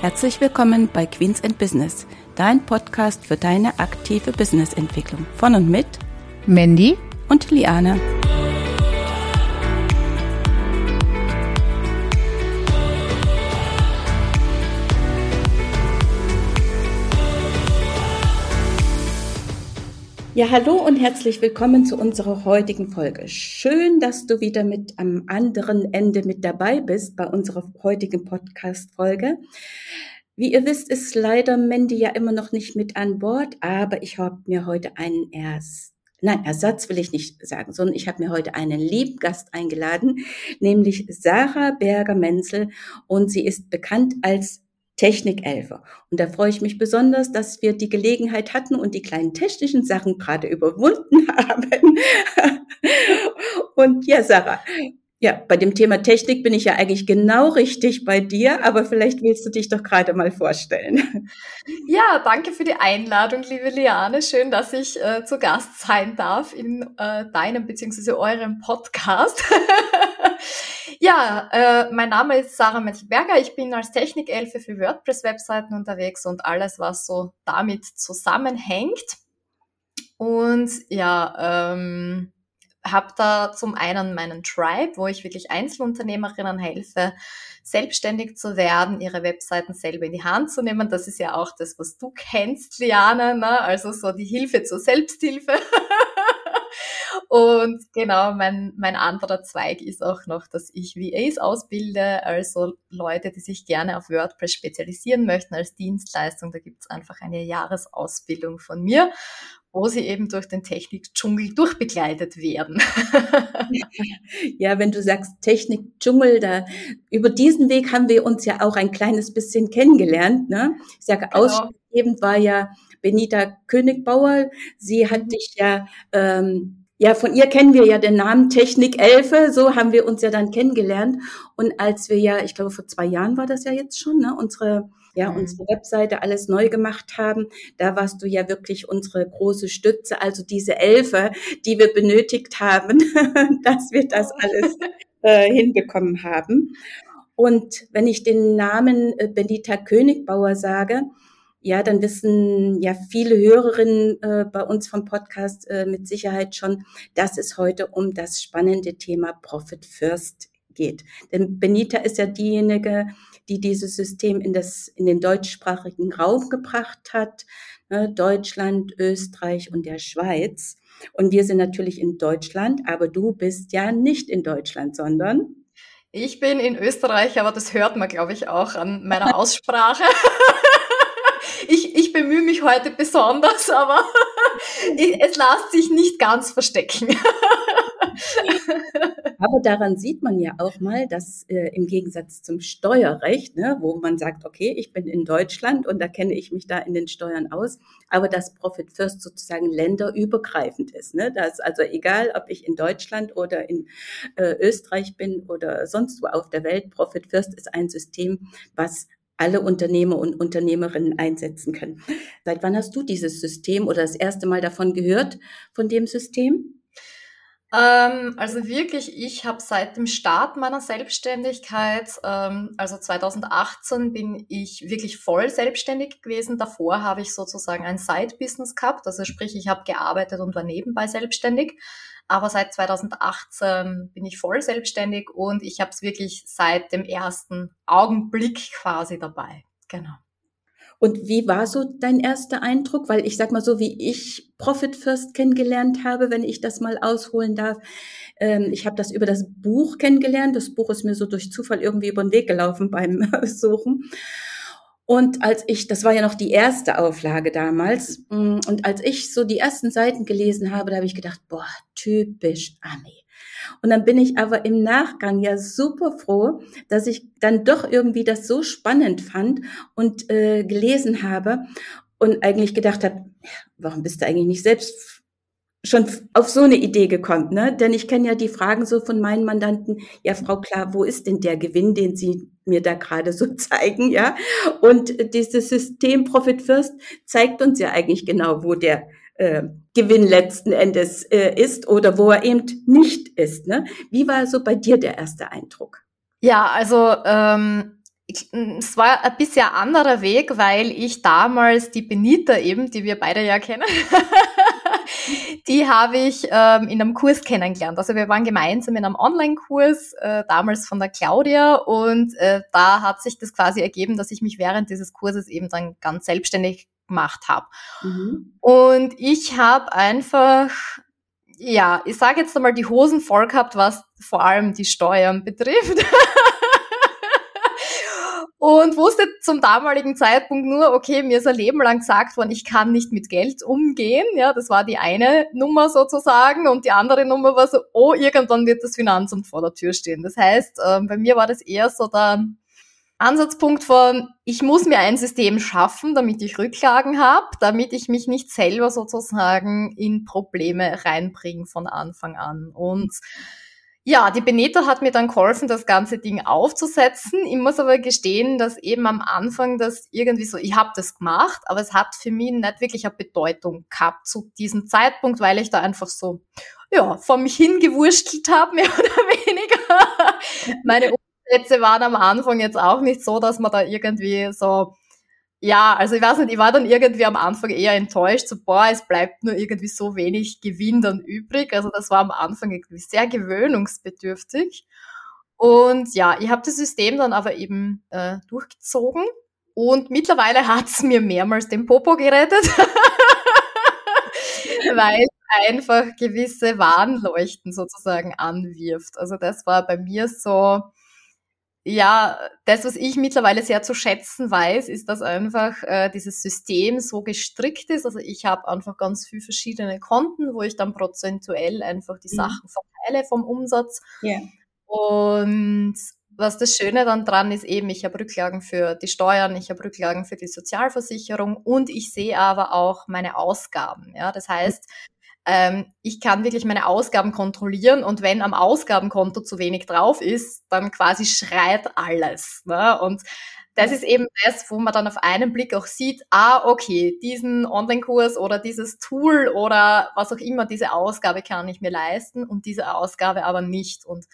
Herzlich willkommen bei Queens and Business, dein Podcast für deine aktive Businessentwicklung. Von und mit Mandy und Liane. Ja, hallo und herzlich willkommen zu unserer heutigen Folge. Schön, dass du wieder mit am anderen Ende mit dabei bist bei unserer heutigen Podcast-Folge. Wie ihr wisst, ist leider Mandy ja immer noch nicht mit an Bord, aber ich habe mir heute einen erst Nein, Ersatz will ich nicht sagen, sondern ich habe mir heute einen lieben Gast eingeladen, nämlich Sarah Berger-Menzel und sie ist bekannt als Technikelfe. Und da freue ich mich besonders, dass wir die Gelegenheit hatten und die kleinen technischen Sachen gerade überwunden haben. und ja, Sarah, ja, bei dem Thema Technik bin ich ja eigentlich genau richtig bei dir, aber vielleicht willst du dich doch gerade mal vorstellen. Ja, danke für die Einladung, liebe Liane. Schön, dass ich äh, zu Gast sein darf in äh, deinem bzw. eurem Podcast. ja, äh, mein Name ist Sarah Metzelberger. Ich bin als Technikelfe für WordPress-Webseiten unterwegs und alles, was so damit zusammenhängt. Und ja, ähm, habe da zum einen meinen Tribe, wo ich wirklich Einzelunternehmerinnen helfe, selbstständig zu werden, ihre Webseiten selber in die Hand zu nehmen. Das ist ja auch das, was du kennst, Liane, ne? also so die Hilfe zur Selbsthilfe. Und genau, mein, mein anderer Zweig ist auch noch, dass ich VAs ausbilde, also Leute, die sich gerne auf WordPress spezialisieren möchten als Dienstleistung. Da gibt's einfach eine Jahresausbildung von mir wo sie eben durch den Technik-Dschungel durchbegleitet werden. ja, wenn du sagst Technik-Dschungel, da über diesen Weg haben wir uns ja auch ein kleines bisschen kennengelernt. Ne? Ich sage, genau. ausschlaggebend war ja Benita Königbauer. Sie hat mhm. dich ja ähm, ja, von ihr kennen wir ja den Namen Technik Elfe, so haben wir uns ja dann kennengelernt. Und als wir ja, ich glaube vor zwei Jahren war das ja jetzt schon, ne, unsere ja, mhm. unsere Webseite alles neu gemacht haben. Da warst du ja wirklich unsere große Stütze, also diese Elfe, die wir benötigt haben, dass wir das alles äh, hinbekommen haben. Und wenn ich den Namen äh, Benita Königbauer sage, ja, dann wissen ja viele Hörerinnen äh, bei uns vom Podcast äh, mit Sicherheit schon, dass es heute um das spannende Thema Profit First geht. Denn Benita ist ja diejenige, die dieses System in, das, in den deutschsprachigen Raum gebracht hat, ne, Deutschland, Österreich und der Schweiz. Und wir sind natürlich in Deutschland, aber du bist ja nicht in Deutschland, sondern ich bin in Österreich, aber das hört man, glaube ich, auch an meiner Aussprache. Bemühe mich heute besonders, aber es lässt sich nicht ganz verstecken. Aber daran sieht man ja auch mal, dass äh, im Gegensatz zum Steuerrecht, ne, wo man sagt, okay, ich bin in Deutschland und da kenne ich mich da in den Steuern aus, aber das Profit First sozusagen länderübergreifend ist. Ne? Das ist also egal, ob ich in Deutschland oder in äh, Österreich bin oder sonst wo auf der Welt, Profit First ist ein System, was alle Unternehmer und Unternehmerinnen einsetzen können. Seit wann hast du dieses System oder das erste Mal davon gehört, von dem System? Ähm, also wirklich, ich habe seit dem Start meiner Selbstständigkeit, ähm, also 2018, bin ich wirklich voll selbstständig gewesen. Davor habe ich sozusagen ein Side-Business gehabt, also sprich, ich habe gearbeitet und war nebenbei selbstständig. Aber seit 2018 bin ich voll selbstständig und ich habe es wirklich seit dem ersten Augenblick quasi dabei. Genau. Und wie war so dein erster Eindruck? Weil ich sag mal so, wie ich Profit First kennengelernt habe, wenn ich das mal ausholen darf. Ähm, ich habe das über das Buch kennengelernt. Das Buch ist mir so durch Zufall irgendwie über den Weg gelaufen beim Suchen. Und als ich, das war ja noch die erste Auflage damals, mm, und als ich so die ersten Seiten gelesen habe, da habe ich gedacht, boah, typisch Ami. Und dann bin ich aber im Nachgang ja super froh, dass ich dann doch irgendwie das so spannend fand und äh, gelesen habe und eigentlich gedacht habe, warum bist du eigentlich nicht selbst schon auf so eine Idee gekommen, ne? Denn ich kenne ja die Fragen so von meinen Mandanten, ja, Frau Klar, wo ist denn der Gewinn, den Sie mir da gerade so zeigen, ja? Und dieses System Profit First zeigt uns ja eigentlich genau, wo der äh, Gewinn letzten Endes äh, ist oder wo er eben nicht ist. Ne? Wie war so bei dir der erste Eindruck? Ja, also ähm, es war ein bisschen anderer Weg, weil ich damals die Benita eben, die wir beide ja kennen, die habe ich ähm, in einem Kurs kennengelernt. Also wir waren gemeinsam in einem Online-Kurs, äh, damals von der Claudia und äh, da hat sich das quasi ergeben, dass ich mich während dieses Kurses eben dann ganz selbstständig gemacht habe. Mhm. Und ich habe einfach ja, ich sage jetzt einmal die Hosen voll gehabt, was vor allem die Steuern betrifft. und wusste zum damaligen Zeitpunkt nur, okay, mir ist ein Leben lang gesagt worden, ich kann nicht mit Geld umgehen. Ja, das war die eine Nummer sozusagen. Und die andere Nummer war so, oh, irgendwann wird das Finanzamt vor der Tür stehen. Das heißt, äh, bei mir war das eher so der Ansatzpunkt von, ich muss mir ein System schaffen, damit ich Rücklagen habe, damit ich mich nicht selber sozusagen in Probleme reinbringe von Anfang an. Und ja, die Benito hat mir dann geholfen, das ganze Ding aufzusetzen. Ich muss aber gestehen, dass eben am Anfang das irgendwie so, ich habe das gemacht, aber es hat für mich nicht wirklich eine Bedeutung gehabt zu diesem Zeitpunkt, weil ich da einfach so, ja, vor mich hingewurstelt habe, mehr oder weniger. Meine Umsätze waren am Anfang jetzt auch nicht so, dass man da irgendwie so ja, also ich weiß nicht, ich war dann irgendwie am Anfang eher enttäuscht, so boah, es bleibt nur irgendwie so wenig Gewinn dann übrig. Also das war am Anfang irgendwie sehr gewöhnungsbedürftig. Und ja, ich habe das System dann aber eben äh, durchgezogen und mittlerweile hat's mir mehrmals den Popo gerettet, weil einfach gewisse Warnleuchten sozusagen anwirft. Also das war bei mir so, ja, das, was ich mittlerweile sehr zu schätzen weiß, ist, dass einfach äh, dieses System so gestrickt ist. Also ich habe einfach ganz viele verschiedene Konten, wo ich dann prozentuell einfach die mhm. Sachen verteile vom Umsatz. Yeah. Und was das Schöne dann dran ist, eben, ich habe Rücklagen für die Steuern, ich habe Rücklagen für die Sozialversicherung und ich sehe aber auch meine Ausgaben. Ja, das heißt, ähm, ich kann wirklich meine Ausgaben kontrollieren und wenn am Ausgabenkonto zu wenig drauf ist, dann quasi schreit alles. Ne? Und das ist eben das, wo man dann auf einen Blick auch sieht, ah, okay, diesen Online-Kurs oder dieses Tool oder was auch immer, diese Ausgabe kann ich mir leisten und diese Ausgabe aber nicht. Und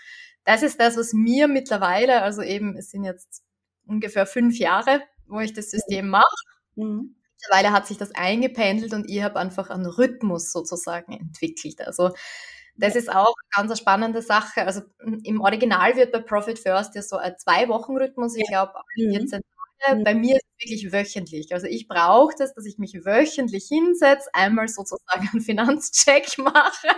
das ist das, was mir mittlerweile, also eben, es sind jetzt ungefähr fünf Jahre, wo ich das System mache. Mhm mittlerweile hat sich das eingependelt und ich habe einfach einen Rhythmus sozusagen entwickelt. Also das ist auch eine ganz spannende Sache. Also im Original wird bei Profit First ja so ein Zwei-Wochen-Rhythmus, ich glaube, 14 Mhm. Bei mir ist es wirklich wöchentlich. Also ich brauche das, dass ich mich wöchentlich hinsetze, einmal sozusagen einen Finanzcheck mache,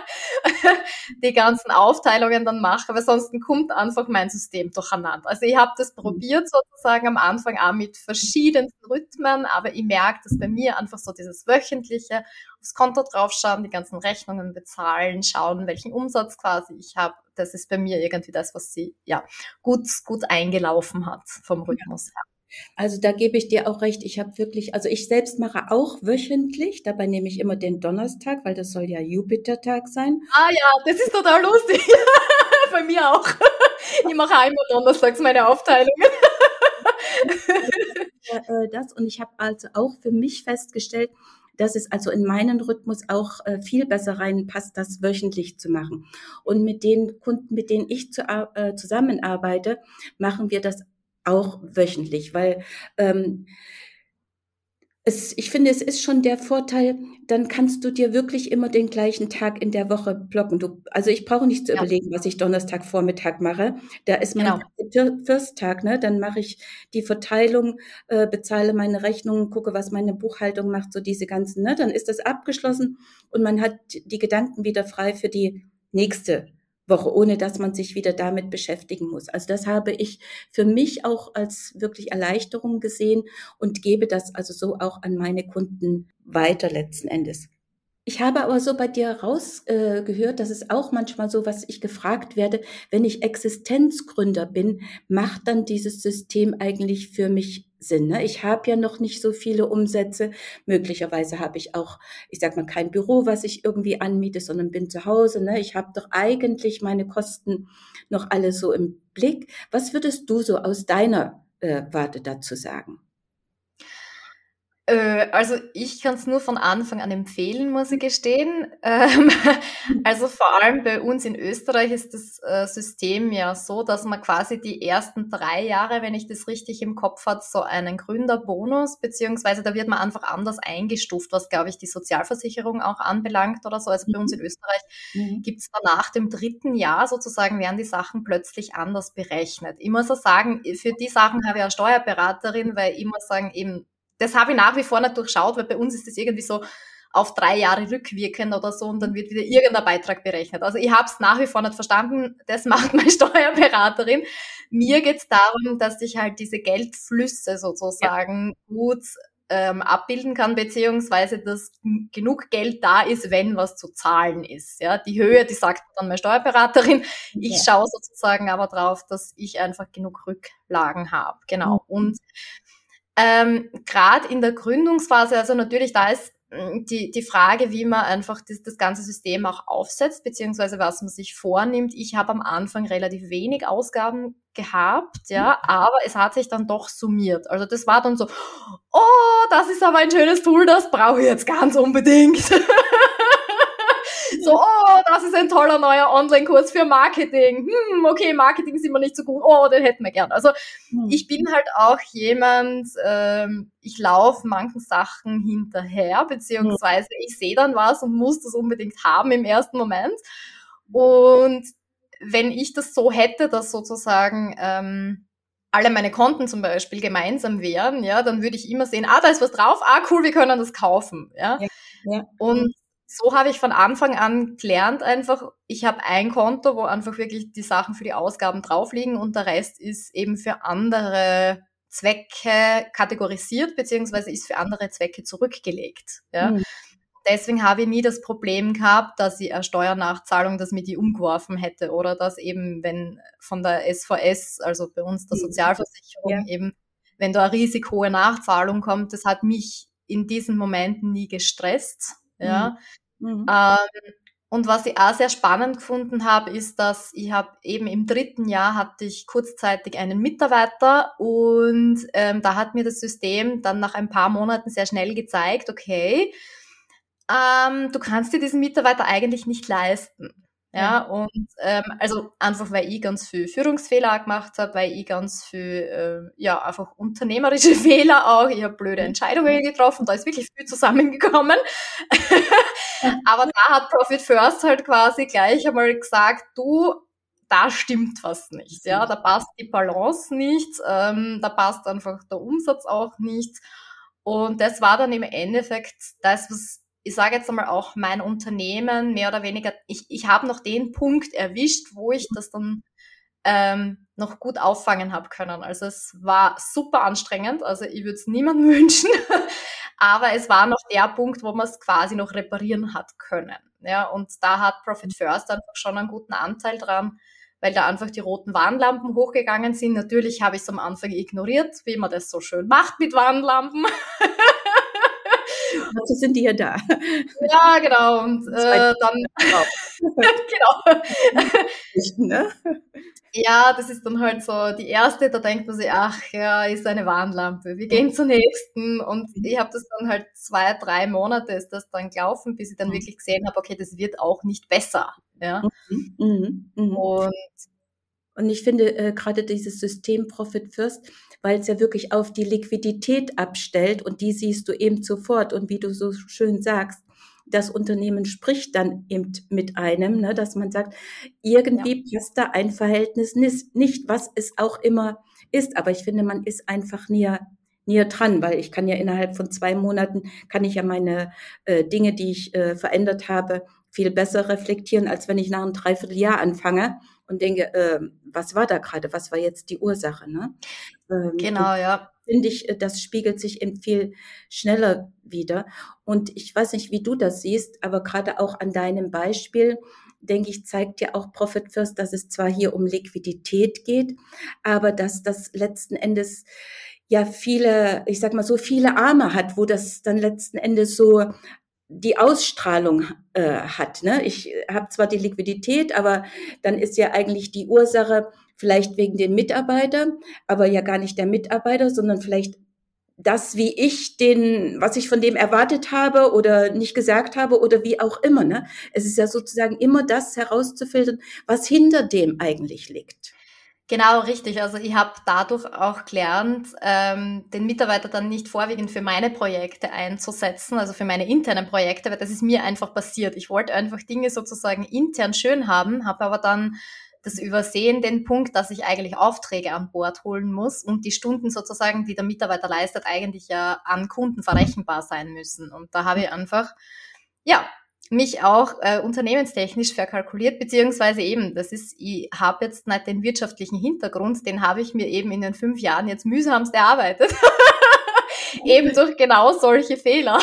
die ganzen Aufteilungen dann mache, weil sonst kommt einfach mein System durcheinander. Also ich habe das mhm. probiert sozusagen am Anfang auch mit verschiedenen Rhythmen, aber ich merke, dass bei mir einfach so dieses wöchentliche aufs Konto draufschauen, die ganzen Rechnungen bezahlen, schauen, welchen Umsatz quasi ich habe. Das ist bei mir irgendwie das, was sie ja gut gut eingelaufen hat vom Rhythmus her. Also da gebe ich dir auch recht. Ich habe wirklich, also ich selbst mache auch wöchentlich. Dabei nehme ich immer den Donnerstag, weil das soll ja Jupitertag sein. Ah ja, das ist total lustig. Bei mir auch. Ich mache einmal donnerstags meine Aufteilungen. Äh, das und ich habe also auch für mich festgestellt, dass es also in meinen Rhythmus auch äh, viel besser reinpasst, das wöchentlich zu machen. Und mit den Kunden, mit denen ich zu, äh, zusammenarbeite, machen wir das auch wöchentlich, weil ähm, es, ich finde, es ist schon der Vorteil, dann kannst du dir wirklich immer den gleichen Tag in der Woche blocken. Du, also ich brauche nicht zu ja. überlegen, was ich Donnerstag Vormittag mache. Da ist mein genau. Firsttag, ne? Dann mache ich die Verteilung, äh, bezahle meine Rechnungen, gucke, was meine Buchhaltung macht, so diese ganzen, ne? Dann ist das abgeschlossen und man hat die Gedanken wieder frei für die nächste Woche, ohne dass man sich wieder damit beschäftigen muss. Also das habe ich für mich auch als wirklich Erleichterung gesehen und gebe das also so auch an meine Kunden weiter letzten Endes. Ich habe aber so bei dir rausgehört, äh, dass es auch manchmal so, was ich gefragt werde, wenn ich Existenzgründer bin, macht dann dieses System eigentlich für mich Sinn? Ne? Ich habe ja noch nicht so viele Umsätze. Möglicherweise habe ich auch, ich sag mal, kein Büro, was ich irgendwie anmiete, sondern bin zu Hause. Ne? Ich habe doch eigentlich meine Kosten noch alle so im Blick. Was würdest du so aus deiner äh, Warte dazu sagen? Äh, also ich kann es nur von Anfang an empfehlen, muss ich gestehen. Ähm, also vor allem bei uns in Österreich ist das äh, System ja so, dass man quasi die ersten drei Jahre, wenn ich das richtig im Kopf hat, so einen Gründerbonus, beziehungsweise da wird man einfach anders eingestuft, was glaube ich die Sozialversicherung auch anbelangt oder so. Also bei uns in Österreich mhm. gibt es nach dem dritten Jahr sozusagen werden die Sachen plötzlich anders berechnet. Ich muss auch sagen, für die Sachen habe ich eine Steuerberaterin, weil ich muss sagen, eben das habe ich nach wie vor nicht durchschaut, weil bei uns ist das irgendwie so auf drei Jahre rückwirkend oder so und dann wird wieder irgendein Beitrag berechnet. Also ich habe es nach wie vor nicht verstanden, das macht meine Steuerberaterin. Mir geht es darum, dass ich halt diese Geldflüsse sozusagen ja. gut ähm, abbilden kann, beziehungsweise dass genug Geld da ist, wenn was zu zahlen ist. Ja, die Höhe, die sagt dann meine Steuerberaterin. Ich ja. schaue sozusagen aber drauf, dass ich einfach genug Rücklagen habe. Genau. Mhm. Und ähm, Gerade in der Gründungsphase, also natürlich da ist mm, die, die Frage, wie man einfach das, das ganze System auch aufsetzt, beziehungsweise was man sich vornimmt. Ich habe am Anfang relativ wenig Ausgaben gehabt, ja, aber es hat sich dann doch summiert. Also das war dann so, oh, das ist aber ein schönes Tool, das brauche ich jetzt ganz unbedingt. So, oh, das ist ein toller neuer Online-Kurs für Marketing. Hm, okay, Marketing sind wir nicht so gut. Oh, den hätten wir gern. Also hm. ich bin halt auch jemand, ähm, ich laufe manchen Sachen hinterher, beziehungsweise ich sehe dann was und muss das unbedingt haben im ersten Moment. Und wenn ich das so hätte, dass sozusagen ähm, alle meine Konten zum Beispiel gemeinsam wären, ja, dann würde ich immer sehen, ah, da ist was drauf, ah, cool, wir können das kaufen, ja. ja, ja. Und so habe ich von Anfang an gelernt einfach, ich habe ein Konto, wo einfach wirklich die Sachen für die Ausgaben drauf liegen und der Rest ist eben für andere Zwecke kategorisiert, beziehungsweise ist für andere Zwecke zurückgelegt. Ja. Mhm. Deswegen habe ich nie das Problem gehabt, dass ich eine Steuernachzahlung, dass mir die umgeworfen hätte oder dass eben, wenn von der SVS, also bei uns der mhm. Sozialversicherung, ja. eben, wenn da eine riesig hohe Nachzahlung kommt, das hat mich in diesen Momenten nie gestresst. Ja. Mhm. Ähm, und was ich auch sehr spannend gefunden habe, ist, dass ich habe eben im dritten Jahr hatte ich kurzzeitig einen Mitarbeiter und ähm, da hat mir das System dann nach ein paar Monaten sehr schnell gezeigt, okay, ähm, du kannst dir diesen Mitarbeiter eigentlich nicht leisten. Ja, und ähm, also einfach, weil ich ganz viel Führungsfehler gemacht habe, weil ich ganz viel, äh, ja, einfach unternehmerische Fehler auch, ich habe blöde mhm. Entscheidungen getroffen, da ist wirklich viel zusammengekommen. Aber da hat Profit First halt quasi gleich einmal gesagt, du, da stimmt was nicht, ja, da passt die Balance nicht, ähm, da passt einfach der Umsatz auch nicht. Und das war dann im Endeffekt das, was ich sage jetzt einmal auch mein Unternehmen mehr oder weniger, ich, ich habe noch den Punkt erwischt, wo ich das dann ähm, noch gut auffangen habe können. Also es war super anstrengend, also ich würde es niemandem wünschen, aber es war noch der Punkt, wo man es quasi noch reparieren hat können. Ja, und da hat Profit First einfach schon einen guten Anteil dran, weil da einfach die roten Warnlampen hochgegangen sind. Natürlich habe ich es am Anfang ignoriert, wie man das so schön macht mit Warnlampen. Dazu sind die ja da. Ja, genau. Und äh, dann. genau. ne? Ja, das ist dann halt so die erste, da denkt man sich, ach ja, ist eine Warnlampe. Wir gehen zur nächsten. Und ich habe das dann halt zwei, drei Monate ist das dann gelaufen, bis ich dann mhm. wirklich gesehen habe, okay, das wird auch nicht besser. Ja. Mhm. Mhm. mhm. Und und ich finde äh, gerade dieses System Profit First, weil es ja wirklich auf die Liquidität abstellt und die siehst du eben sofort. Und wie du so schön sagst, das Unternehmen spricht dann eben mit einem, ne, dass man sagt, irgendwie ja. passt da ein Verhältnis nicht, was es auch immer ist. Aber ich finde, man ist einfach näher, näher dran, weil ich kann ja innerhalb von zwei Monaten, kann ich ja meine äh, Dinge, die ich äh, verändert habe, viel besser reflektieren, als wenn ich nach einem Dreivierteljahr anfange und denke, äh, was war da gerade, was war jetzt die Ursache? Ne? Ähm, genau, ja. Finde ich, äh, das spiegelt sich eben viel schneller wieder. Und ich weiß nicht, wie du das siehst, aber gerade auch an deinem Beispiel, denke ich, zeigt ja auch Profit First, dass es zwar hier um Liquidität geht, aber dass das letzten Endes ja viele, ich sag mal so viele Arme hat, wo das dann letzten Endes so die Ausstrahlung äh, hat. Ne? Ich habe zwar die Liquidität, aber dann ist ja eigentlich die Ursache vielleicht wegen den Mitarbeitern, aber ja gar nicht der Mitarbeiter, sondern vielleicht das, wie ich den, was ich von dem erwartet habe oder nicht gesagt habe oder wie auch immer. Ne? Es ist ja sozusagen immer das herauszufiltern, was hinter dem eigentlich liegt. Genau, richtig. Also ich habe dadurch auch gelernt, ähm, den Mitarbeiter dann nicht vorwiegend für meine Projekte einzusetzen, also für meine internen Projekte, weil das ist mir einfach passiert. Ich wollte einfach Dinge sozusagen intern schön haben, habe aber dann das übersehen, den Punkt, dass ich eigentlich Aufträge an Bord holen muss und die Stunden sozusagen, die der Mitarbeiter leistet, eigentlich ja an Kunden verrechenbar sein müssen. Und da habe ich einfach, ja, mich auch äh, unternehmenstechnisch verkalkuliert, beziehungsweise eben, das ist, ich habe jetzt nicht den wirtschaftlichen Hintergrund, den habe ich mir eben in den fünf Jahren jetzt mühsamst erarbeitet. eben durch genau solche Fehler.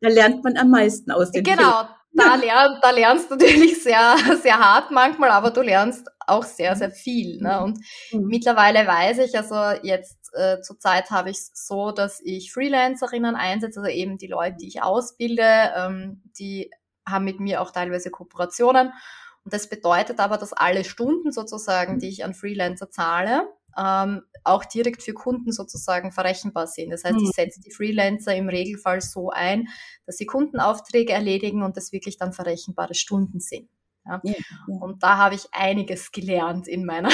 da lernt man am meisten aus den Genau, da, lern, da lernst du natürlich sehr, sehr hart manchmal, aber du lernst auch sehr, sehr viel. Ne? Und mhm. mittlerweile weiß ich, also jetzt äh, zurzeit habe ich es so, dass ich Freelancerinnen einsetze, also eben die Leute, die ich ausbilde, ähm, die haben mit mir auch teilweise Kooperationen. Und das bedeutet aber, dass alle Stunden sozusagen, die ich an Freelancer zahle, ähm, auch direkt für Kunden sozusagen verrechenbar sind. Das heißt, ich hm. setze die Freelancer im Regelfall so ein, dass sie Kundenaufträge erledigen und das wirklich dann verrechenbare Stunden sind. Ja. Ja, ja. Und da habe ich einiges gelernt in meiner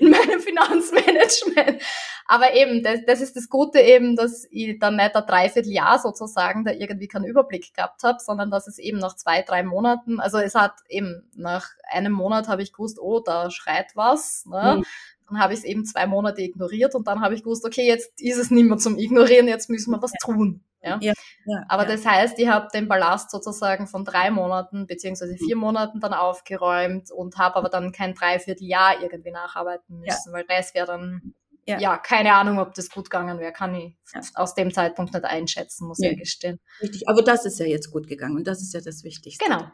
in meinem Finanzmanagement. Aber eben, das, das ist das Gute eben, dass ich dann nicht ein Dreivierteljahr sozusagen da irgendwie keinen Überblick gehabt habe, sondern dass es eben nach zwei, drei Monaten, also es hat eben nach einem Monat habe ich gewusst, oh, da schreit was. Ne? Mhm. Dann habe ich es eben zwei Monate ignoriert und dann habe ich gewusst, okay, jetzt ist es nicht mehr zum Ignorieren, jetzt müssen wir was tun. Ja? ja, ja Aber ja. das heißt, ich habe den Ballast sozusagen von drei Monaten beziehungsweise vier Monaten dann aufgeräumt und habe aber dann kein Dreivierteljahr irgendwie nacharbeiten müssen, weil das wäre dann ja. keine Ahnung, ob das gut gegangen wäre, kann ich aus dem Zeitpunkt nicht einschätzen, muss ich gestehen. Richtig, aber das ist ja jetzt gut gegangen und das ist ja das Wichtigste. Genau.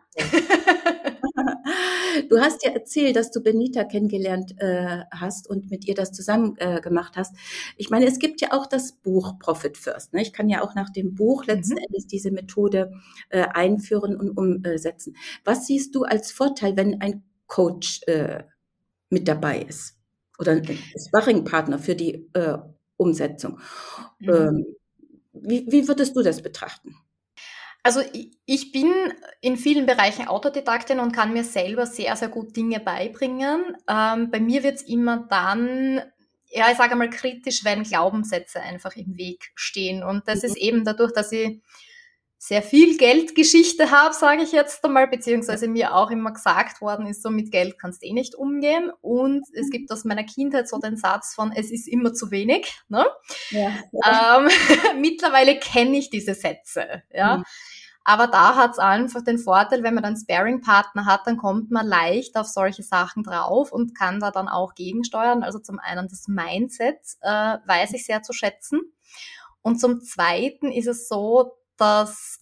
Du hast ja erzählt, dass du Benita kennengelernt äh, hast und mit ihr das zusammen äh, gemacht hast. Ich meine, es gibt ja auch das Buch Profit First. Ne? Ich kann ja auch nach dem Buch letzten mhm. Endes diese Methode äh, einführen und umsetzen. Was siehst du als Vorteil, wenn ein Coach äh, mit dabei ist oder ein Sparringpartner für die äh, Umsetzung? Mhm. Ähm, wie, wie würdest du das betrachten? Also ich bin in vielen Bereichen Autodidaktin und kann mir selber sehr, sehr gut Dinge beibringen. Ähm, bei mir wird es immer dann, ja, ich sage mal kritisch, wenn Glaubenssätze einfach im Weg stehen. Und das mhm. ist eben dadurch, dass ich sehr viel Geldgeschichte habe, sage ich jetzt einmal, beziehungsweise mir auch immer gesagt worden ist, so mit Geld kannst du eh nicht umgehen. Und es mhm. gibt aus meiner Kindheit so den Satz von, es ist immer zu wenig. Ne? Ja. Ähm, mittlerweile kenne ich diese Sätze. Ja. Mhm. Aber da hat es einfach den Vorteil, wenn man einen Sparing-Partner hat, dann kommt man leicht auf solche Sachen drauf und kann da dann auch gegensteuern. Also zum einen das Mindset äh, weiß ich sehr zu schätzen. Und zum Zweiten ist es so, dass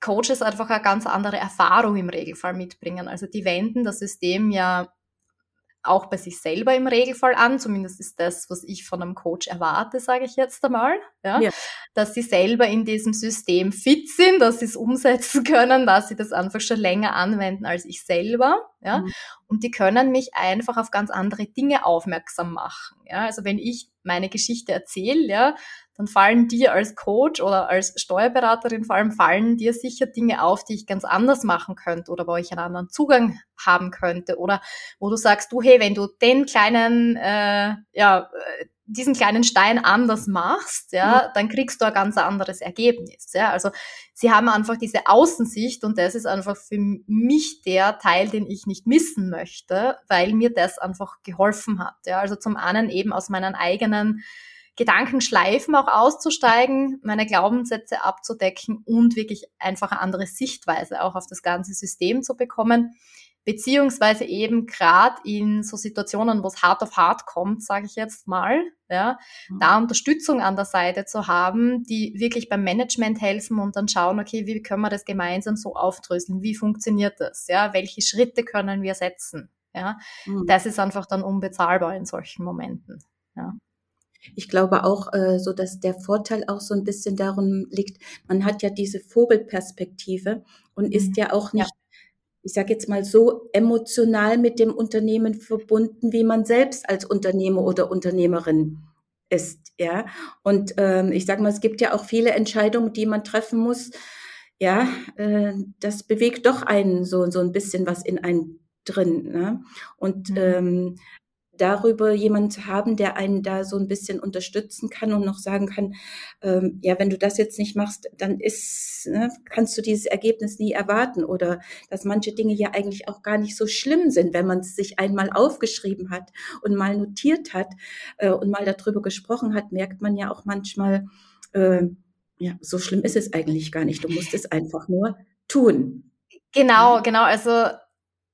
Coaches einfach eine ganz andere Erfahrung im Regelfall mitbringen. Also die wenden das System ja auch bei sich selber im Regelfall an. Zumindest ist das, was ich von einem Coach erwarte, sage ich jetzt einmal. Ja? ja. Dass sie selber in diesem System fit sind, dass sie es umsetzen können, dass sie das einfach schon länger anwenden als ich selber. Ja? Mhm. Und die können mich einfach auf ganz andere Dinge aufmerksam machen. Ja? Also wenn ich meine Geschichte erzähle, ja, dann fallen dir als Coach oder als Steuerberaterin vor allem fallen dir sicher Dinge auf, die ich ganz anders machen könnte oder wo ich einen anderen Zugang haben könnte oder wo du sagst, du hey, wenn du den kleinen, äh, ja, diesen kleinen Stein anders machst, ja, mhm. dann kriegst du ein ganz anderes Ergebnis. Ja. Also sie haben einfach diese Außensicht und das ist einfach für mich der Teil, den ich nicht missen möchte, weil mir das einfach geholfen hat. Ja. Also zum einen eben aus meinen eigenen Gedankenschleifen auch auszusteigen, meine Glaubenssätze abzudecken und wirklich einfach eine andere Sichtweise auch auf das ganze System zu bekommen. Beziehungsweise eben gerade in so Situationen, wo es hart auf hart kommt, sage ich jetzt mal, ja, mhm. da Unterstützung an der Seite zu haben, die wirklich beim Management helfen und dann schauen, okay, wie können wir das gemeinsam so aufdröseln? Wie funktioniert das? Ja, welche Schritte können wir setzen? Ja, mhm. das ist einfach dann unbezahlbar in solchen Momenten. Ja ich glaube auch, äh, so dass der Vorteil auch so ein bisschen darum liegt, man hat ja diese Vogelperspektive und ist mhm. ja auch nicht. Ich sage jetzt mal so emotional mit dem Unternehmen verbunden, wie man selbst als Unternehmer oder Unternehmerin ist, ja. Und ähm, ich sage mal, es gibt ja auch viele Entscheidungen, die man treffen muss. Ja, äh, das bewegt doch einen so so ein bisschen was in einen drin. Ne? Und mhm. ähm, darüber jemand zu haben, der einen da so ein bisschen unterstützen kann und noch sagen kann, ähm, ja, wenn du das jetzt nicht machst, dann ist, ne, kannst du dieses Ergebnis nie erwarten oder dass manche Dinge ja eigentlich auch gar nicht so schlimm sind, wenn man es sich einmal aufgeschrieben hat und mal notiert hat äh, und mal darüber gesprochen hat, merkt man ja auch manchmal, äh, ja, so schlimm ist es eigentlich gar nicht. Du musst es einfach nur tun. Genau, genau. Also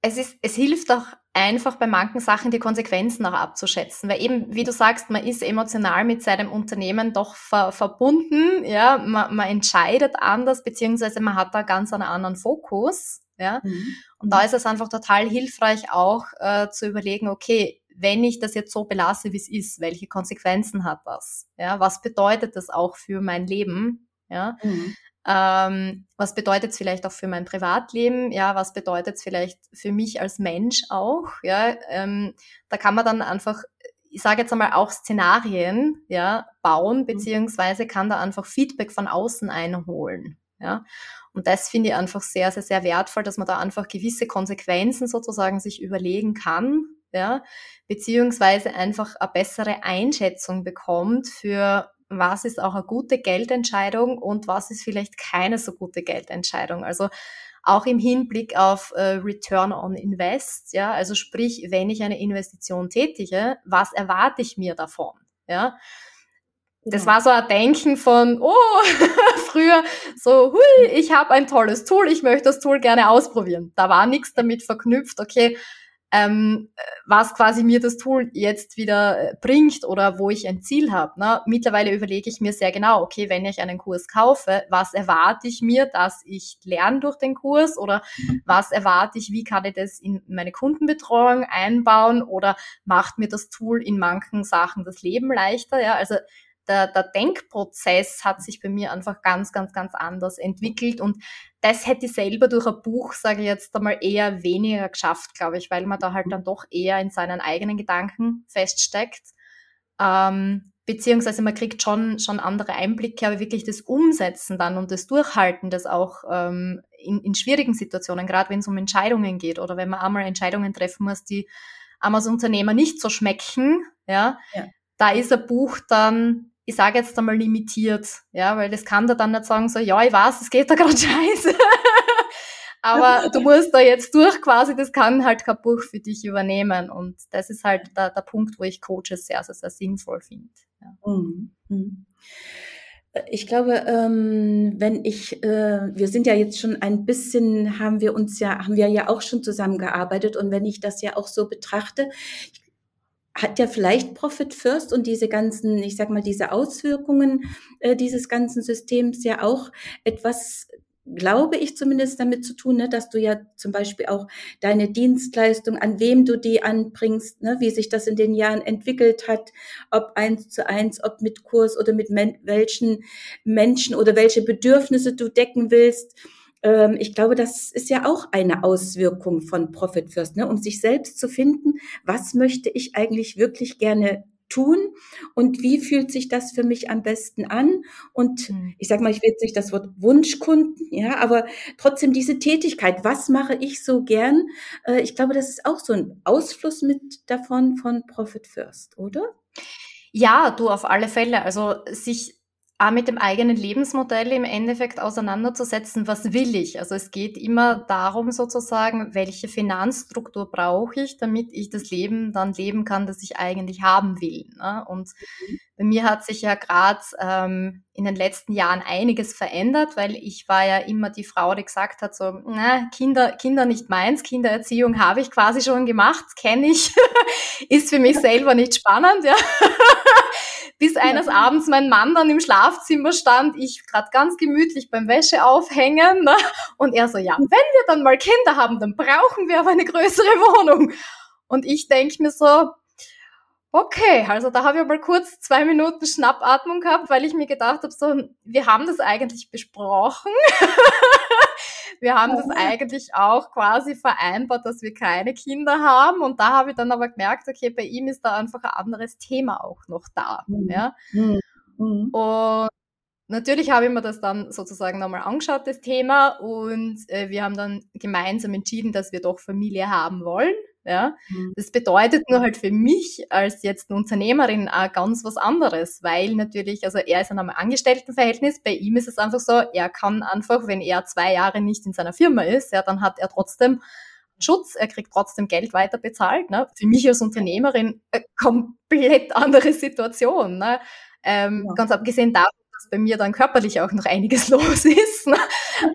es ist, es hilft auch einfach bei manchen Sachen die Konsequenzen auch abzuschätzen, weil eben, wie du sagst, man ist emotional mit seinem Unternehmen doch ver verbunden, ja, man, man entscheidet anders, beziehungsweise man hat da ganz einen anderen Fokus, ja, mhm. und da ist es einfach total hilfreich auch äh, zu überlegen, okay, wenn ich das jetzt so belasse, wie es ist, welche Konsequenzen hat das, ja, was bedeutet das auch für mein Leben, ja, mhm. Ähm, was bedeutet es vielleicht auch für mein Privatleben? Ja, was bedeutet es vielleicht für mich als Mensch auch? Ja, ähm, da kann man dann einfach, ich sage jetzt einmal auch Szenarien, ja, bauen, mhm. beziehungsweise kann da einfach Feedback von außen einholen. Ja, und das finde ich einfach sehr, sehr, sehr wertvoll, dass man da einfach gewisse Konsequenzen sozusagen sich überlegen kann, ja, beziehungsweise einfach eine bessere Einschätzung bekommt für was ist auch eine gute Geldentscheidung und was ist vielleicht keine so gute Geldentscheidung. Also auch im Hinblick auf äh, Return on Invest, ja, also sprich, wenn ich eine Investition tätige, was erwarte ich mir davon, ja? Das war so ein Denken von, oh, früher so, hui, ich habe ein tolles Tool, ich möchte das Tool gerne ausprobieren. Da war nichts damit verknüpft, okay, ähm, was quasi mir das Tool jetzt wieder äh, bringt oder wo ich ein Ziel habe. Ne? Mittlerweile überlege ich mir sehr genau, okay, wenn ich einen Kurs kaufe, was erwarte ich mir, dass ich lerne durch den Kurs oder was erwarte ich, wie kann ich das in meine Kundenbetreuung einbauen oder macht mir das Tool in manchen Sachen das Leben leichter. Ja? Also der, der Denkprozess hat sich bei mir einfach ganz, ganz, ganz anders entwickelt und das hätte ich selber durch ein Buch, sage ich jetzt einmal, eher weniger geschafft, glaube ich, weil man da halt dann doch eher in seinen eigenen Gedanken feststeckt. Ähm, beziehungsweise man kriegt schon, schon andere Einblicke, aber wirklich das Umsetzen dann und das Durchhalten, das auch ähm, in, in schwierigen Situationen, gerade wenn es um Entscheidungen geht oder wenn man einmal Entscheidungen treffen muss, die einmal als Unternehmer nicht so schmecken, ja, ja. da ist ein Buch dann ich sage jetzt einmal limitiert, ja, weil das kann da dann nicht sagen, so, ja, ich weiß, es geht da gerade scheiße. Aber du musst da jetzt durch quasi, das kann halt kein Buch für dich übernehmen. Und das ist halt der, der Punkt, wo ich Coaches sehr, sehr, sehr sinnvoll finde. Ja. Mhm. Mhm. Ich glaube, ähm, wenn ich, äh, wir sind ja jetzt schon ein bisschen, haben wir uns ja, haben wir ja auch schon zusammengearbeitet und wenn ich das ja auch so betrachte, hat ja vielleicht Profit First und diese ganzen, ich sag mal, diese Auswirkungen äh, dieses ganzen Systems ja auch etwas, glaube ich zumindest, damit zu tun, ne, dass du ja zum Beispiel auch deine Dienstleistung, an wem du die anbringst, ne, wie sich das in den Jahren entwickelt hat, ob eins zu eins, ob mit Kurs oder mit men welchen Menschen oder welche Bedürfnisse du decken willst ähm, ich glaube, das ist ja auch eine Auswirkung von Profit First, ne? um sich selbst zu finden, was möchte ich eigentlich wirklich gerne tun und wie fühlt sich das für mich am besten an und mhm. ich sage mal, ich will jetzt nicht das Wort Wunschkunden, ja, aber trotzdem diese Tätigkeit, was mache ich so gern? Äh, ich glaube, das ist auch so ein Ausfluss mit davon von Profit First, oder? Ja, du auf alle Fälle. Also sich mit dem eigenen Lebensmodell im Endeffekt auseinanderzusetzen, was will ich? Also es geht immer darum sozusagen, welche Finanzstruktur brauche ich, damit ich das Leben dann leben kann, das ich eigentlich haben will. Ne? Und mhm. bei mir hat sich ja gerade ähm, in den letzten Jahren einiges verändert, weil ich war ja immer die Frau, die gesagt hat, so, na, Kinder, Kinder nicht meins, Kindererziehung habe ich quasi schon gemacht, kenne ich, ist für mich selber nicht spannend, ja. Bis eines ja. Abends mein Mann dann im Schlafzimmer stand, ich gerade ganz gemütlich beim Wäsche aufhängen ne? und er so, ja, wenn wir dann mal Kinder haben, dann brauchen wir aber eine größere Wohnung. Und ich denke mir so, Okay, also da habe ich mal kurz zwei Minuten Schnappatmung gehabt, weil ich mir gedacht habe, so, wir haben das eigentlich besprochen. wir haben das eigentlich auch quasi vereinbart, dass wir keine Kinder haben. Und da habe ich dann aber gemerkt, okay, bei ihm ist da einfach ein anderes Thema auch noch da. Mhm. Ja? Mhm. mhm. Und natürlich habe ich mir das dann sozusagen nochmal angeschaut, das Thema. Und äh, wir haben dann gemeinsam entschieden, dass wir doch Familie haben wollen. Ja, mhm. das bedeutet nur halt für mich als jetzt eine Unternehmerin auch ganz was anderes, weil natürlich, also er ist in einem Angestelltenverhältnis, bei ihm ist es einfach so, er kann einfach, wenn er zwei Jahre nicht in seiner Firma ist, ja, dann hat er trotzdem Schutz, er kriegt trotzdem Geld weiter bezahlt. Ne? Für mich als Unternehmerin äh, komplett andere Situation. Ne? Ähm, ja. Ganz abgesehen davon, dass bei mir dann körperlich auch noch einiges los ist. Ne?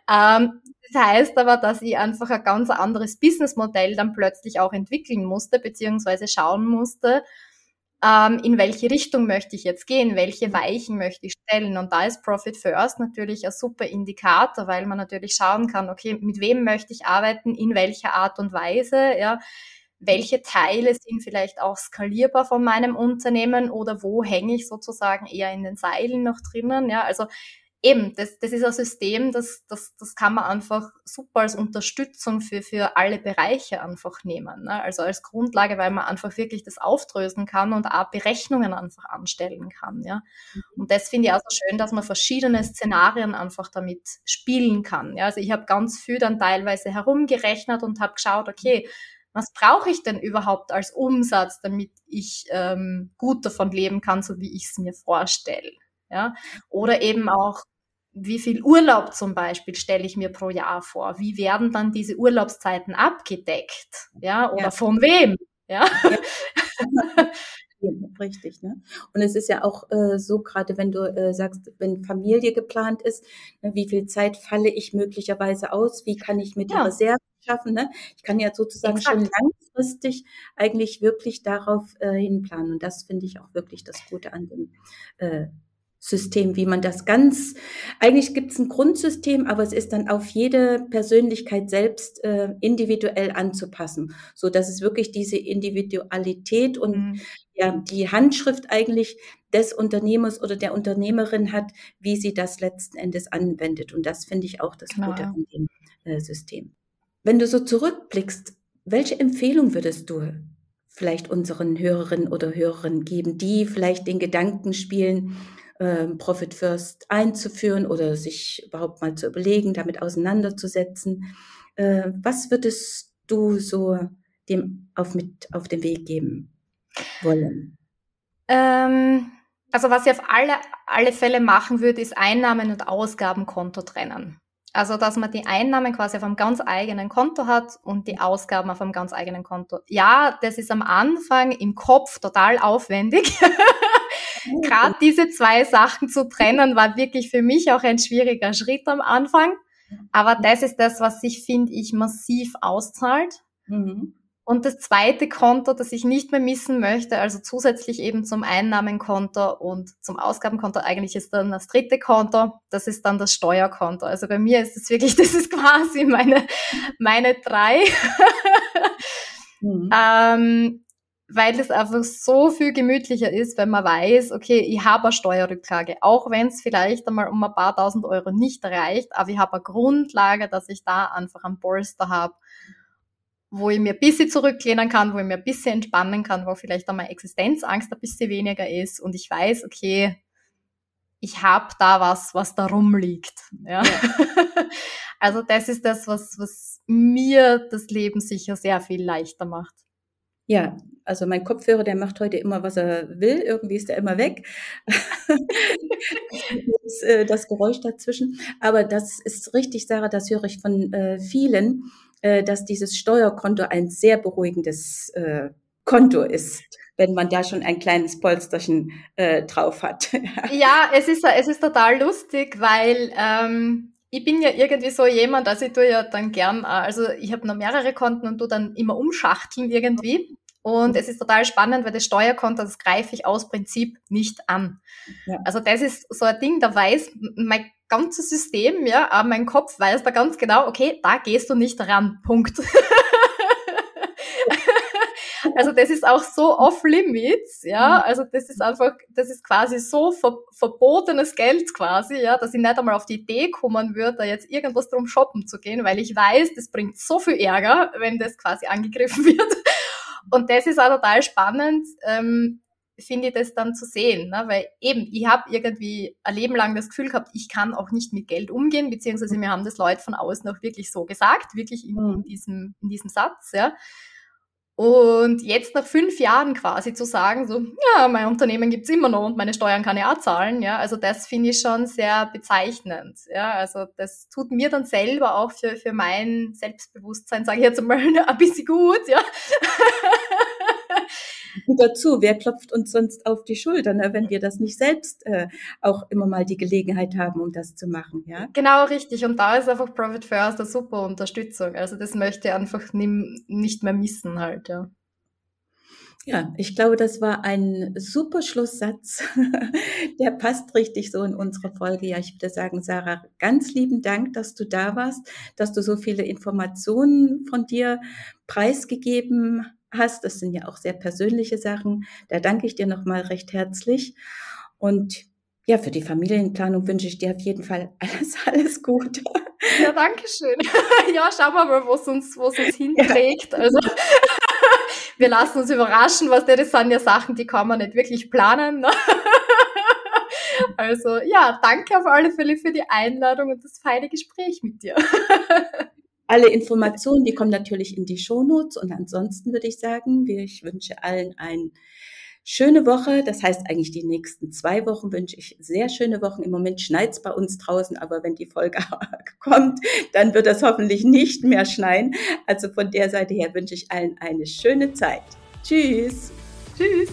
ähm, das heißt aber, dass ich einfach ein ganz anderes Businessmodell dann plötzlich auch entwickeln musste, beziehungsweise schauen musste, ähm, in welche Richtung möchte ich jetzt gehen, welche Weichen möchte ich stellen. Und da ist Profit First natürlich ein super Indikator, weil man natürlich schauen kann, okay, mit wem möchte ich arbeiten, in welcher Art und Weise, ja, welche Teile sind vielleicht auch skalierbar von meinem Unternehmen oder wo hänge ich sozusagen eher in den Seilen noch drinnen, ja, also eben, das, das ist ein System, das, das, das kann man einfach super als Unterstützung für, für alle Bereiche einfach nehmen. Ne? Also als Grundlage, weil man einfach wirklich das aufdrösen kann und auch Berechnungen einfach anstellen kann. Ja? Mhm. Und das finde ich auch so schön, dass man verschiedene Szenarien einfach damit spielen kann. Ja? Also ich habe ganz viel dann teilweise herumgerechnet und habe geschaut, okay, was brauche ich denn überhaupt als Umsatz, damit ich ähm, gut davon leben kann, so wie ich es mir vorstelle. Ja? Oder eben auch, wie viel Urlaub zum Beispiel stelle ich mir pro Jahr vor? Wie werden dann diese Urlaubszeiten abgedeckt? Ja, oder ja. von wem? Ja. ja. Richtig, ne? Und es ist ja auch äh, so, gerade wenn du äh, sagst, wenn Familie geplant ist, ne, wie viel Zeit falle ich möglicherweise aus? Wie kann ich die ja. Reserve schaffen? Ne? Ich kann ja sozusagen Exakt. schon langfristig eigentlich wirklich darauf äh, hinplanen. Und das finde ich auch wirklich das Gute an dem äh, System, wie man das ganz, eigentlich gibt es ein Grundsystem, aber es ist dann auf jede Persönlichkeit selbst äh, individuell anzupassen, so dass es wirklich diese Individualität und mhm. ja, die Handschrift eigentlich des Unternehmers oder der Unternehmerin hat, wie sie das letzten Endes anwendet. Und das finde ich auch das genau. Gute an dem äh, System. Wenn du so zurückblickst, welche Empfehlung würdest du vielleicht unseren Hörerinnen oder Hörern geben, die vielleicht den Gedanken spielen, ähm, Profit First einzuführen oder sich überhaupt mal zu überlegen, damit auseinanderzusetzen. Äh, was würdest du so dem auf, mit auf den Weg geben wollen? Ähm, also was ich auf alle, alle Fälle machen würde, ist Einnahmen- und Ausgabenkonto trennen. Also, dass man die Einnahmen quasi auf einem ganz eigenen Konto hat und die Ausgaben auf einem ganz eigenen Konto. Ja, das ist am Anfang im Kopf total aufwendig. Gerade diese zwei Sachen zu trennen, war wirklich für mich auch ein schwieriger Schritt am Anfang. Aber das ist das, was sich, finde ich, massiv auszahlt. Mhm. Und das zweite Konto, das ich nicht mehr missen möchte, also zusätzlich eben zum Einnahmenkonto und zum Ausgabenkonto, eigentlich ist dann das dritte Konto, das ist dann das Steuerkonto. Also bei mir ist es wirklich, das ist quasi meine, meine drei. mhm. ähm, weil es einfach so viel gemütlicher ist, wenn man weiß, okay, ich habe eine Steuerrücklage, auch wenn es vielleicht einmal um ein paar tausend Euro nicht reicht, aber ich habe eine Grundlage, dass ich da einfach ein Polster habe, wo ich mir ein bisschen zurücklehnen kann, wo ich mir ein bisschen entspannen kann, wo vielleicht auch meine Existenzangst ein bisschen weniger ist und ich weiß, okay, ich habe da was, was da rumliegt. Ja? ja. also das ist das, was, was mir das Leben sicher sehr viel leichter macht. Ja, also mein Kopfhörer, der macht heute immer, was er will. Irgendwie ist er immer weg. das, äh, das Geräusch dazwischen. Aber das ist richtig, Sarah, das höre ich von äh, vielen, äh, dass dieses Steuerkonto ein sehr beruhigendes äh, Konto ist wenn man da schon ein kleines Polsterchen äh, drauf hat. ja, es ist, es ist total lustig, weil ähm, ich bin ja irgendwie so jemand, also ich tue ja dann gern, äh, also ich habe noch mehrere Konten und tu dann immer umschachteln irgendwie. Und es ist total spannend, weil das Steuerkonto, das greife ich aus Prinzip nicht an. Ja. Also das ist so ein Ding, da weiß mein ganzes System, ja, aber mein Kopf weiß da ganz genau, okay, da gehst du nicht ran. Punkt. Also das ist auch so off limits, ja. Mhm. Also das ist einfach, das ist quasi so ver verbotenes Geld quasi, ja, dass ich nicht einmal auf die Idee kommen würde, da jetzt irgendwas drum shoppen zu gehen, weil ich weiß, das bringt so viel Ärger, wenn das quasi angegriffen wird. Und das ist auch total spannend. Ähm, finde ich das dann zu sehen, ne? weil eben, ich habe irgendwie ein Leben lang das Gefühl gehabt, ich kann auch nicht mit Geld umgehen, beziehungsweise mir haben das Leute von außen auch wirklich so gesagt, wirklich in, in mhm. diesem, in diesem Satz, ja. Und jetzt nach fünf Jahren quasi zu sagen, so, ja, mein Unternehmen gibt's immer noch und meine Steuern kann ich auch zahlen, ja, also das finde ich schon sehr bezeichnend, ja, also das tut mir dann selber auch für, für mein Selbstbewusstsein, sage ich jetzt mal, ein bisschen gut, ja. Dazu, wer klopft uns sonst auf die Schulter, ne, wenn wir das nicht selbst äh, auch immer mal die Gelegenheit haben, um das zu machen, ja? Genau, richtig. Und da ist einfach Profit First eine super Unterstützung. Also das möchte ich einfach nicht mehr missen halt, ja. Ja, ich glaube, das war ein super Schlusssatz. Der passt richtig so in unsere Folge. Ja, ich würde sagen, Sarah, ganz lieben Dank, dass du da warst, dass du so viele Informationen von dir preisgegeben hast. Das sind ja auch sehr persönliche Sachen. Da danke ich dir nochmal recht herzlich. Und ja, für die Familienplanung wünsche ich dir auf jeden Fall alles, alles Gute. Ja, danke schön. Ja, schauen wir mal, wo es uns, wo es uns hinträgt. Ja. Also, wir lassen uns überraschen, was das sind ja Sachen, die kann man nicht wirklich planen. Ne? Also, ja, danke auf alle Fälle für die Einladung und das feine Gespräch mit dir. Alle Informationen, die kommen natürlich in die Shownotes und ansonsten würde ich sagen, ich wünsche allen eine schöne Woche. Das heißt eigentlich die nächsten zwei Wochen wünsche ich sehr schöne Wochen. Im Moment schneit's bei uns draußen, aber wenn die Folge kommt, dann wird das hoffentlich nicht mehr schneien. Also von der Seite her wünsche ich allen eine schöne Zeit. Tschüss. Tschüss.